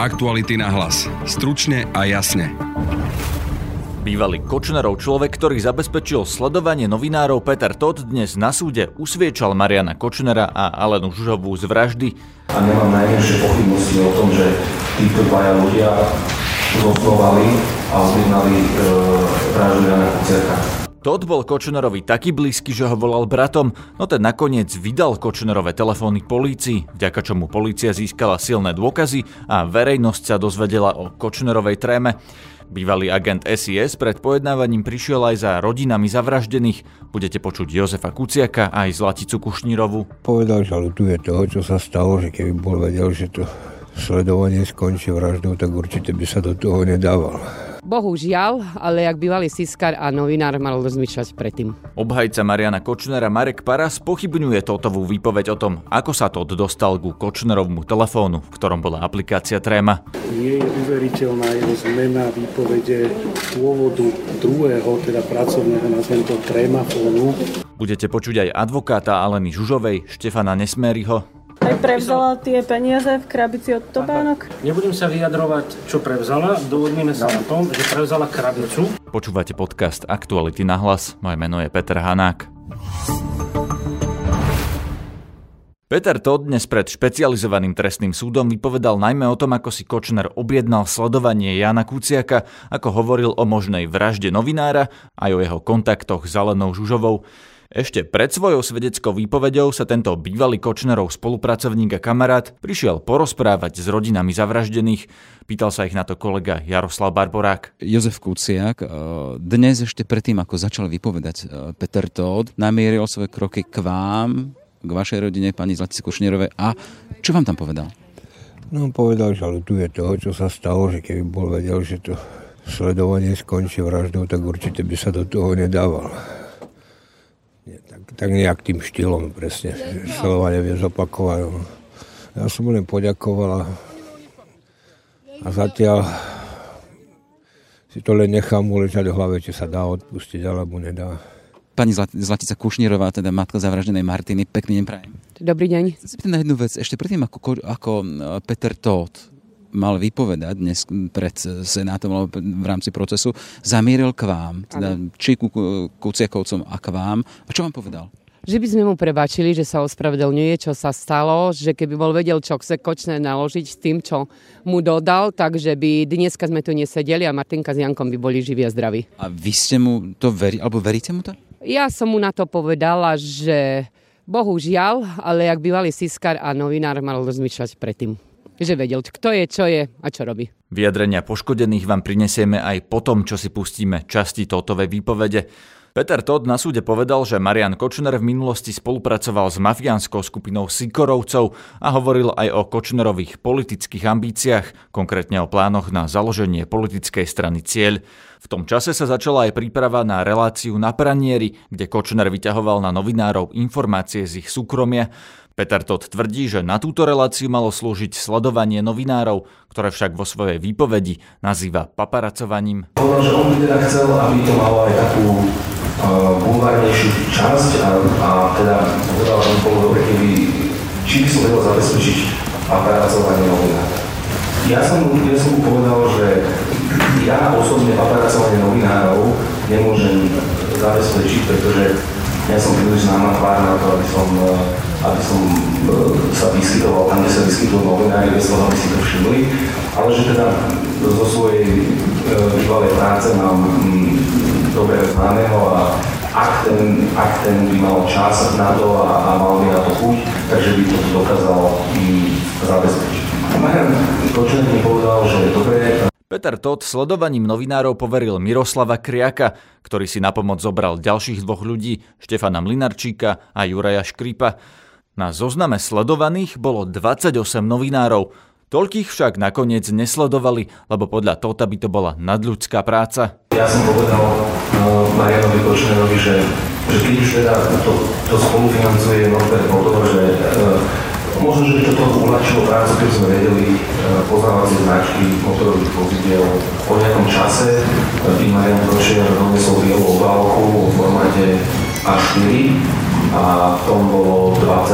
Aktuality na hlas. Stručne a jasne. Bývalý Kočnerov človek, ktorý zabezpečil sledovanie novinárov Peter Todd dnes na súde usviečal Mariana Kočnera a Alenu Žužovú z vraždy. A nemám najmenšie pochybnosti o tom, že títo dvaja ľudia zosnovali a objednali e, vraždu Jana Kuciaka. Todd bol Kočnerovi taký blízky, že ho volal bratom, no ten nakoniec vydal Kočnerové telefóny polícii, vďaka čomu polícia získala silné dôkazy a verejnosť sa dozvedela o Kočnerovej tréme. Bývalý agent SIS pred pojednávaním prišiel aj za rodinami zavraždených. Budete počuť Jozefa Kuciaka aj Zlaticu Kušnírovu. Povedal, že ľutuje toho, čo sa stalo, že keby bol vedel, že to sledovanie skončí vraždou, tak určite by sa do toho nedával. Bohužiaľ, ale jak bývalý siskar a novinár mal rozmýšľať predtým. Obhajca Mariana Kočnera Marek Paras pochybňuje Totovú výpoveď o tom, ako sa Tot dostal ku Kočnerovmu telefónu, v ktorom bola aplikácia Tréma. Nie je uveriteľná jeho zmena výpovede pôvodu druhého, teda pracovného, nazvem to Trémafónu. Budete počuť aj advokáta Aleny Žužovej, Štefana Nesmériho, aj prevzala tie peniaze v krabici od Tobánok? Nebudem sa vyjadrovať, čo prevzala. Dohodneme sa na tom, že prevzala krabicu. Počúvate podcast Aktuality na hlas. Moje meno je Peter Hanák. Peter Todd dnes pred špecializovaným trestným súdom vypovedal najmä o tom, ako si Kočner objednal sledovanie Jana Kuciaka, ako hovoril o možnej vražde novinára aj o jeho kontaktoch s Alenou Žužovou. Ešte pred svojou svedeckou výpovedou sa tento bývalý Kočnerov spolupracovník a kamarát prišiel porozprávať s rodinami zavraždených. Pýtal sa ich na to kolega Jaroslav Barborák. Jozef Kuciak e, dnes ešte predtým, ako začal vypovedať e, Peter Todd, namieril svoje kroky k vám, k vašej rodine, pani Zlatice Košnierovej. A čo vám tam povedal? No povedal, že ľutuje toho, čo sa stalo, že keby bol vedel, že to sledovanie skončí vraždou, tak určite by sa do toho nedával tak nejak tým štýlom presne. Slova nevie zopakovať. No. Ja som mu len poďakoval a zatiaľ si to len nechám mu ležať v hlave, či sa dá odpustiť alebo nedá. Pani Zlatica Kušnírová, teda matka zavraždenej Martiny, pekný deň prajem. Dobrý deň. Chcem na jednu vec. Ešte predtým, ako, ako e, Peter Todt mal vypovedať dnes pred Senátom alebo v rámci procesu, zamieril k vám, teda či ku Kuciakovcom a k vám. A čo vám povedal? Že by sme mu prebačili, že sa ospravedlňuje, čo sa stalo, že keby bol vedel, čo chce kočné naložiť s tým, čo mu dodal, takže by dneska sme tu nesedeli a Martinka s Jankom by boli živí a zdraví. A vy ste mu to veri, alebo veríte mu to? Ja som mu na to povedala, že bohužiaľ, ale jak bývalý siskar a novinár mal rozmýšľať predtým že vedel, kto je, čo je a čo robí. Vyjadrenia poškodených vám prinesieme aj po tom, čo si pustíme časti Totovej výpovede. Peter Todd na súde povedal, že Marian Kočner v minulosti spolupracoval s mafiánskou skupinou Sikorovcov a hovoril aj o Kočnerových politických ambíciách, konkrétne o plánoch na založenie politickej strany Cieľ. V tom čase sa začala aj príprava na reláciu na pranieri, kde Kočner vyťahoval na novinárov informácie z ich súkromia. Peter Todd tvrdí, že na túto reláciu malo slúžiť sledovanie novinárov, ktoré však vo svojej výpovedi nazýva paparacovaním. Povedal, že on by teda chcel, aby to malo aj takú uh, časť a, a teda povedal, že bolo dobre, keby či by som vedel zabezpečiť paparacovanie novinárov. Ja som, ja som povedal, že ja osobne paparacovanie novinárov nemôžem zabezpečiť, pretože ja som príliš známa tvár na to, aby som uh, aby som e, sa vyskytoval tam, kde sa vyskytujú novinári, bez toho, aby si to všimli, ale že teda zo svojej e, bývalej práce mám mm, dobrého známeho a ak ten, ak ten by mal čas na to a, a mal by na to chuť, takže by to dokázal mm, zabezpečiť. Kočner mi povedal, že je dobré, Peter Todt sledovaním novinárov poveril Miroslava Kriaka, ktorý si na pomoc zobral ďalších dvoch ľudí, Štefana Mlinarčíka a Juraja Škripa. Na zozname sledovaných bolo 28 novinárov, Toľkých však nakoniec nesledovali, lebo podľa Tota by to bola nadľudská práca. Ja som povedal uh, Marianovi Kočnerovi, že, že keď už teda to, to spolufinancuje Norbert Bodor, že uh, možno, že by to trochu uľahčilo prácu, keď sme vedeli uh, poznávacie značky motorových vozidiel po nejakom čase. Tým Marian Kočner doniesol bielú obálku v formáte A4 a v tom bolo 28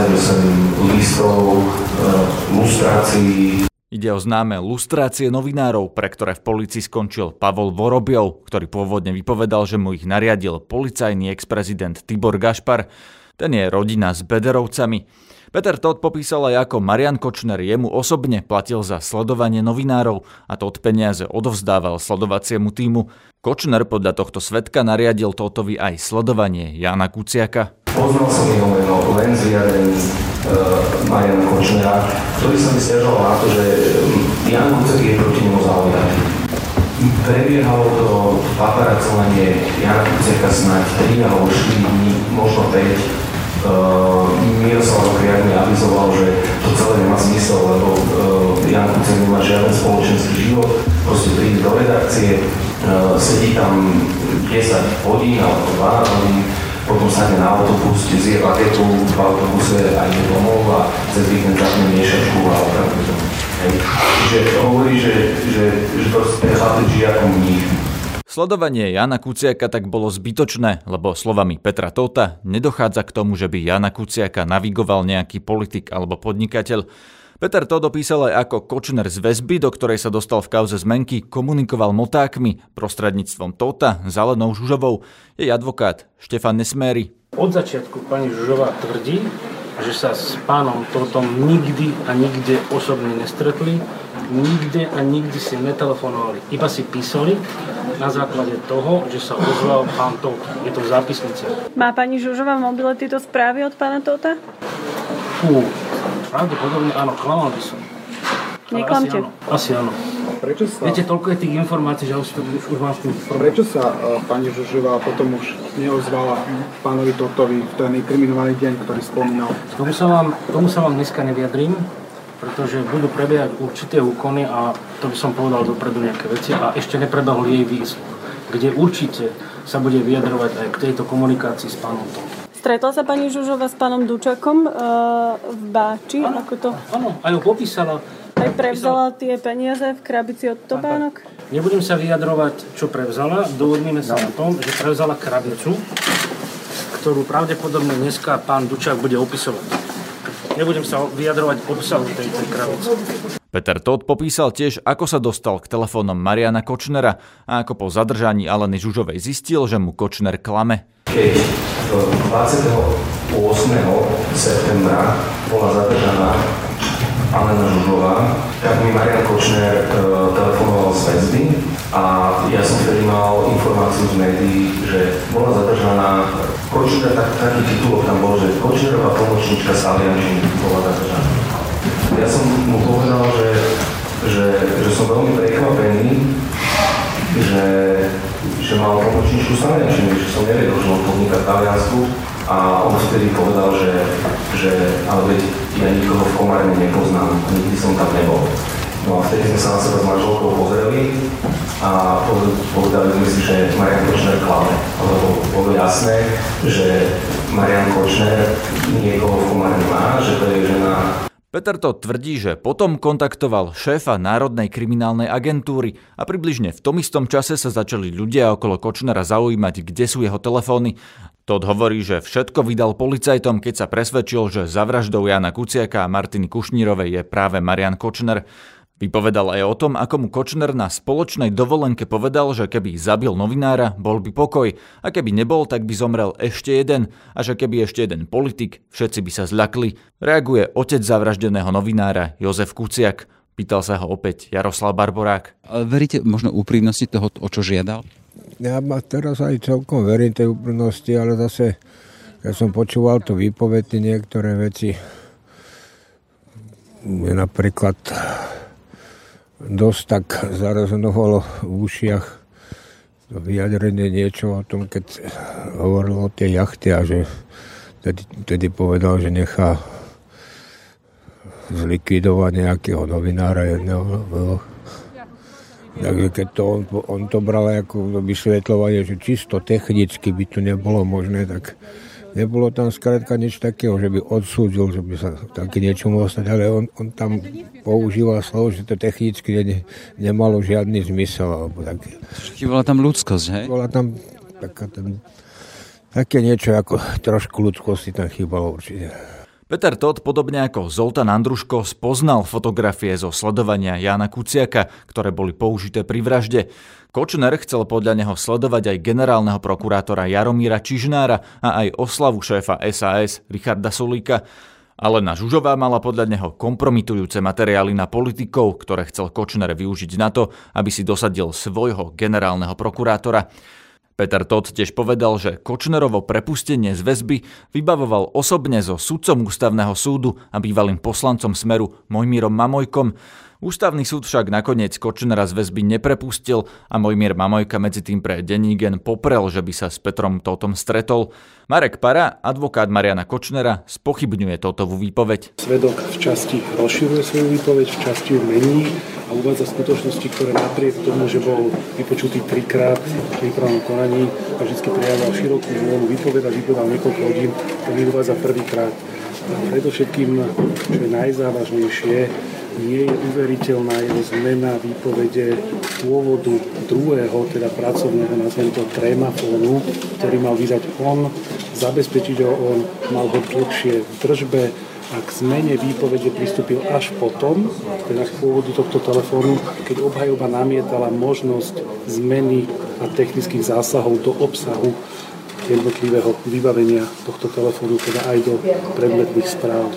listov, e, lustrácií. Ide o známe lustrácie novinárov, pre ktoré v policii skončil Pavol Vorobiov, ktorý pôvodne vypovedal, že mu ich nariadil policajný ex-prezident Tibor Gašpar. Ten je rodina s Bederovcami. Peter Todd popísal aj ako Marian Kočner jemu osobne platil za sledovanie novinárov a Todd peniaze odovzdával sledovaciemu týmu. Kočner podľa tohto svetka nariadil Totovi aj sledovanie Jana Kuciaka. Poznal som jeho meno len z vyjadrení uh, Mariana Kočnera, ktorý sa mi stiažoval na to, že mm, Jan Kuciak je proti nemu zaujatý. Prebiehalo to paparacovanie Jana Kuciaka snáď 3 alebo 4 dní, možno 5 Uh, Miroslav Kriak mi avizoval, že to celé nemá zmysel, lebo uh, Jan Kuciak nemá žiaden spoločenský život, proste príde do redakcie, uh, sedí tam 10 hodín alebo 12 hodín, potom sadne na autobus, zje bagetu v autobuse a ide domov a cez víkend zapne miešačku a opravdu. Čiže hovorí, že, že, že to chlapec žije ako mních. Sledovanie Jana Kuciaka tak bolo zbytočné, lebo slovami Petra Tota nedochádza k tomu, že by Jana Kuciaka navigoval nejaký politik alebo podnikateľ. Peter to dopísal aj ako Kočner z väzby, do ktorej sa dostal v kauze zmenky, komunikoval motákmi prostredníctvom Tota, Zelenou Žužovou, jej advokát Štefan Nesméry. Od začiatku pani Žužová tvrdí, že sa s pánom Totom nikdy a nikde osobne nestretli, nikde a nikdy si netelefonovali, iba si písali na základe toho, že sa ozval pán Tot. Je to v zápisnici. Má pani Žužová v mobile tieto správy od pána Tota? Fú, pravdepodobne áno, klamal by som. Neklamte. Asi áno. Asi áno. Prečo sa, Viete, toľko je tých informácií, že už, už, už mám tým prečo sa uh, pani Žužová potom už neozvala pánovi Totovi v ten inkriminovaný deň, ktorý spomínal? Tomu sa vám, tomu sa vám dneska neviadrím, pretože budú prebiehať určité úkony a to by som povedal dopredu nejaké veci a ešte neprebehol jej výsluch, kde určite sa bude vyjadrovať aj k tejto komunikácii s pánom Totom. Stretla sa pani Žužová s pánom Dučakom uh, v Báči? Áno, Ako to? áno, aj ho popísala. Aj prevzala tie peniaze v krabici od Tobánok? Nebudem sa vyjadrovať, čo prevzala, dohodníme sa na tom, že prevzala krabicu, ktorú pravdepodobne dneska pán Dučák bude opisovať. Nebudem sa vyjadrovať obsahu tejto krabice. Peter Todt popísal tiež, ako sa dostal k telefónom Mariana Kočnera a ako po zadržaní Aleny Žužovej zistil, že mu Kočner klame. Keď 28. septembra bola zadržaná Alena Žužová, tak mi Marian Kočner e, telefonoval z väzby a ja som vtedy mal informáciu z médií, že bola zadržaná Kočner, tak, taký titulok tam bol, že Kočnerová pomočnička Saliančín bola zadržaná. Ja som mu povedal, že, že, že som veľmi prekvapený, že, že mal pomočničku Saliančín, že som nevedel, že on podniká v Taliansku a on vtedy povedal, že, že ale veď ja nikoho v Komárne nepoznám, nikdy som tam nebol. No a vtedy sme sa na seba s manželkou pozreli a povedali sme si, že Marian Kočner klame. Lebo bolo jasné, že Marian Kočner niekoho v Komárne má, že to je žena Peter to tvrdí, že potom kontaktoval šéfa Národnej kriminálnej agentúry a približne v tom istom čase sa začali ľudia okolo Kočnera zaujímať, kde sú jeho telefóny. Todd hovorí, že všetko vydal policajtom, keď sa presvedčil, že za vraždou Jana Kuciaka a Martiny Kušnírovej je práve Marian Kočner. Vypovedal aj o tom, ako mu Kočner na spoločnej dovolenke povedal, že keby zabil novinára, bol by pokoj a keby nebol, tak by zomrel ešte jeden a že keby ešte jeden politik, všetci by sa zľakli. Reaguje otec zavraždeného novinára Jozef Kuciak. Pýtal sa ho opäť Jaroslav Barborák. Veríte možno úprimnosti toho, o čo žiadal? Ja ma teraz aj celkom verím tej úprimnosti, ale zase, keď som počúval to výpovedy niektoré veci, napríklad dosť tak zarezonovalo v ušiach to vyjadrenie niečo o tom, keď hovoril o tej jachte a že tedy, tedy povedal, že nechá zlikvidovať nejakého novinára jedného. Takže keď to on, on to bral ako vysvetľovanie, že čisto technicky by to nebolo možné, tak nebolo tam skrátka nič takého, že by odsúdil, že by sa také niečo mohlo stať, ale on, on tam používal slovo, že to technicky ne, nemalo žiadny zmysel. Alebo také. Chýbala tam ľudskosť, hej? Bola tam taká, tam, také niečo ako trošku ľudskosti tam chýbalo určite. Peter Todd, podobne ako Zoltán Andruško, spoznal fotografie zo sledovania Jána Kuciaka, ktoré boli použité pri vražde. Kočner chcel podľa neho sledovať aj generálneho prokurátora Jaromíra Čižnára a aj oslavu šéfa SAS Richarda Sulíka. Ale na Žužová mala podľa neho kompromitujúce materiály na politikov, ktoré chcel Kočner využiť na to, aby si dosadil svojho generálneho prokurátora. Peter Todt tiež povedal, že Kočnerovo prepustenie z väzby vybavoval osobne so sudcom ústavného súdu a bývalým poslancom Smeru Mojmírom Mamojkom. Ústavný súd však nakoniec Kočnera z väzby neprepustil a Mojmír Mamojka medzi tým pre Denígen poprel, že by sa s Petrom Totom stretol. Marek Para, advokát Mariana Kočnera, spochybňuje Totovú výpoveď. Svedok v časti rozširuje svoju výpoveď, v časti ju mení a uvádza skutočnosti, ktoré napriek tomu, že bol vypočutý trikrát v prípravnom konaní a vždy prejavoval širokú vôľu vypovedať, vypovedal niekoľko hodín, to uvádza prvýkrát. Predovšetkým, čo je najzávažnejšie, nie je uveriteľná jeho zmena výpovede pôvodu druhého, teda pracovného, nazvem to trémafónu, ktorý mal vydať on, zabezpečiť ho on, mal ho dlhšie v držbe, a k zmene výpovede pristúpil až potom, teda k pôvodu tohto telefónu, keď obhajoba namietala možnosť zmeny a technických zásahov do obsahu jednotlivého vybavenia tohto telefónu, teda aj do predmetných správ.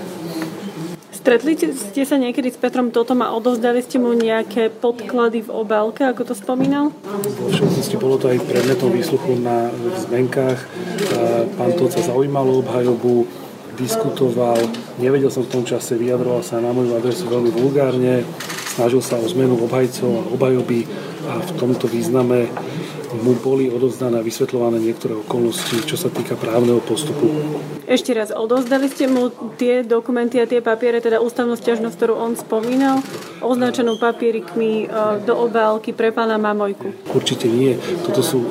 Stretli ste sa niekedy s Petrom Totom a odovzdali ste mu nejaké podklady v obálke, ako to spomínal? Vo všeobecnosti bolo to aj predmetom výsluchu na zmenkách. Pán Tot sa zaujímal obhajobu, diskutoval, nevedel som v tom čase, vyjadroval sa na moju adresu veľmi vulgárne, snažil sa o zmenu obhajcov a obhajoby a v tomto význame mu boli odovzdané a vysvetľované niektoré okolnosti, čo sa týka právneho postupu. Ešte raz, odovzdali ste mu tie dokumenty a tie papiere, teda ústavnú stiažnosť, ktorú on spomínal, označenú papierikmi e, do obálky pre pána Mamojku? Určite nie. Toto sú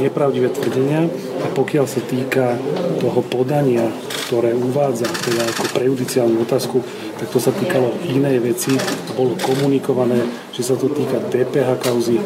nepravdivé tvrdenia a pokiaľ sa týka toho podania, ktoré uvádza teda ako prejudiciálnu otázku, tak to sa týkalo inej veci. Bolo komunikované, že sa to týka DPH kauzy,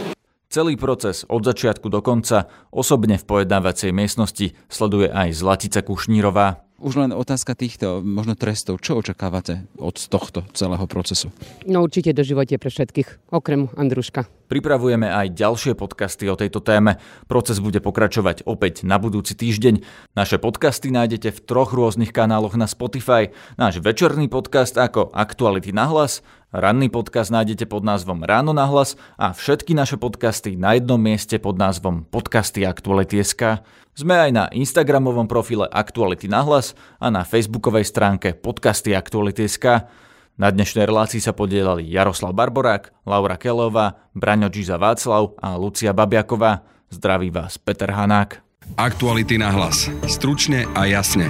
Celý proces od začiatku do konca osobne v pojednávacej miestnosti sleduje aj Zlatica Kušnírová. Už len otázka týchto možno trestov. Čo očakávate od tohto celého procesu? No určite do živote pre všetkých, okrem Andruška. Pripravujeme aj ďalšie podcasty o tejto téme. Proces bude pokračovať opäť na budúci týždeň. Naše podcasty nájdete v troch rôznych kanáloch na Spotify. Náš večerný podcast ako Aktuality na hlas, ranný podcast nájdete pod názvom Ráno na hlas a všetky naše podcasty na jednom mieste pod názvom Podcasty Aktuality.sk. Sme aj na Instagramovom profile Aktuality na hlas a na facebookovej stránke Podcasty Aktuality.sk. Na dnešnej relácii sa podielali Jaroslav Barborák, Laura Kelová, Braňo Džiza Václav a Lucia Babiaková. Zdraví vás Peter Hanák. Aktuality na hlas. Stručne a jasne.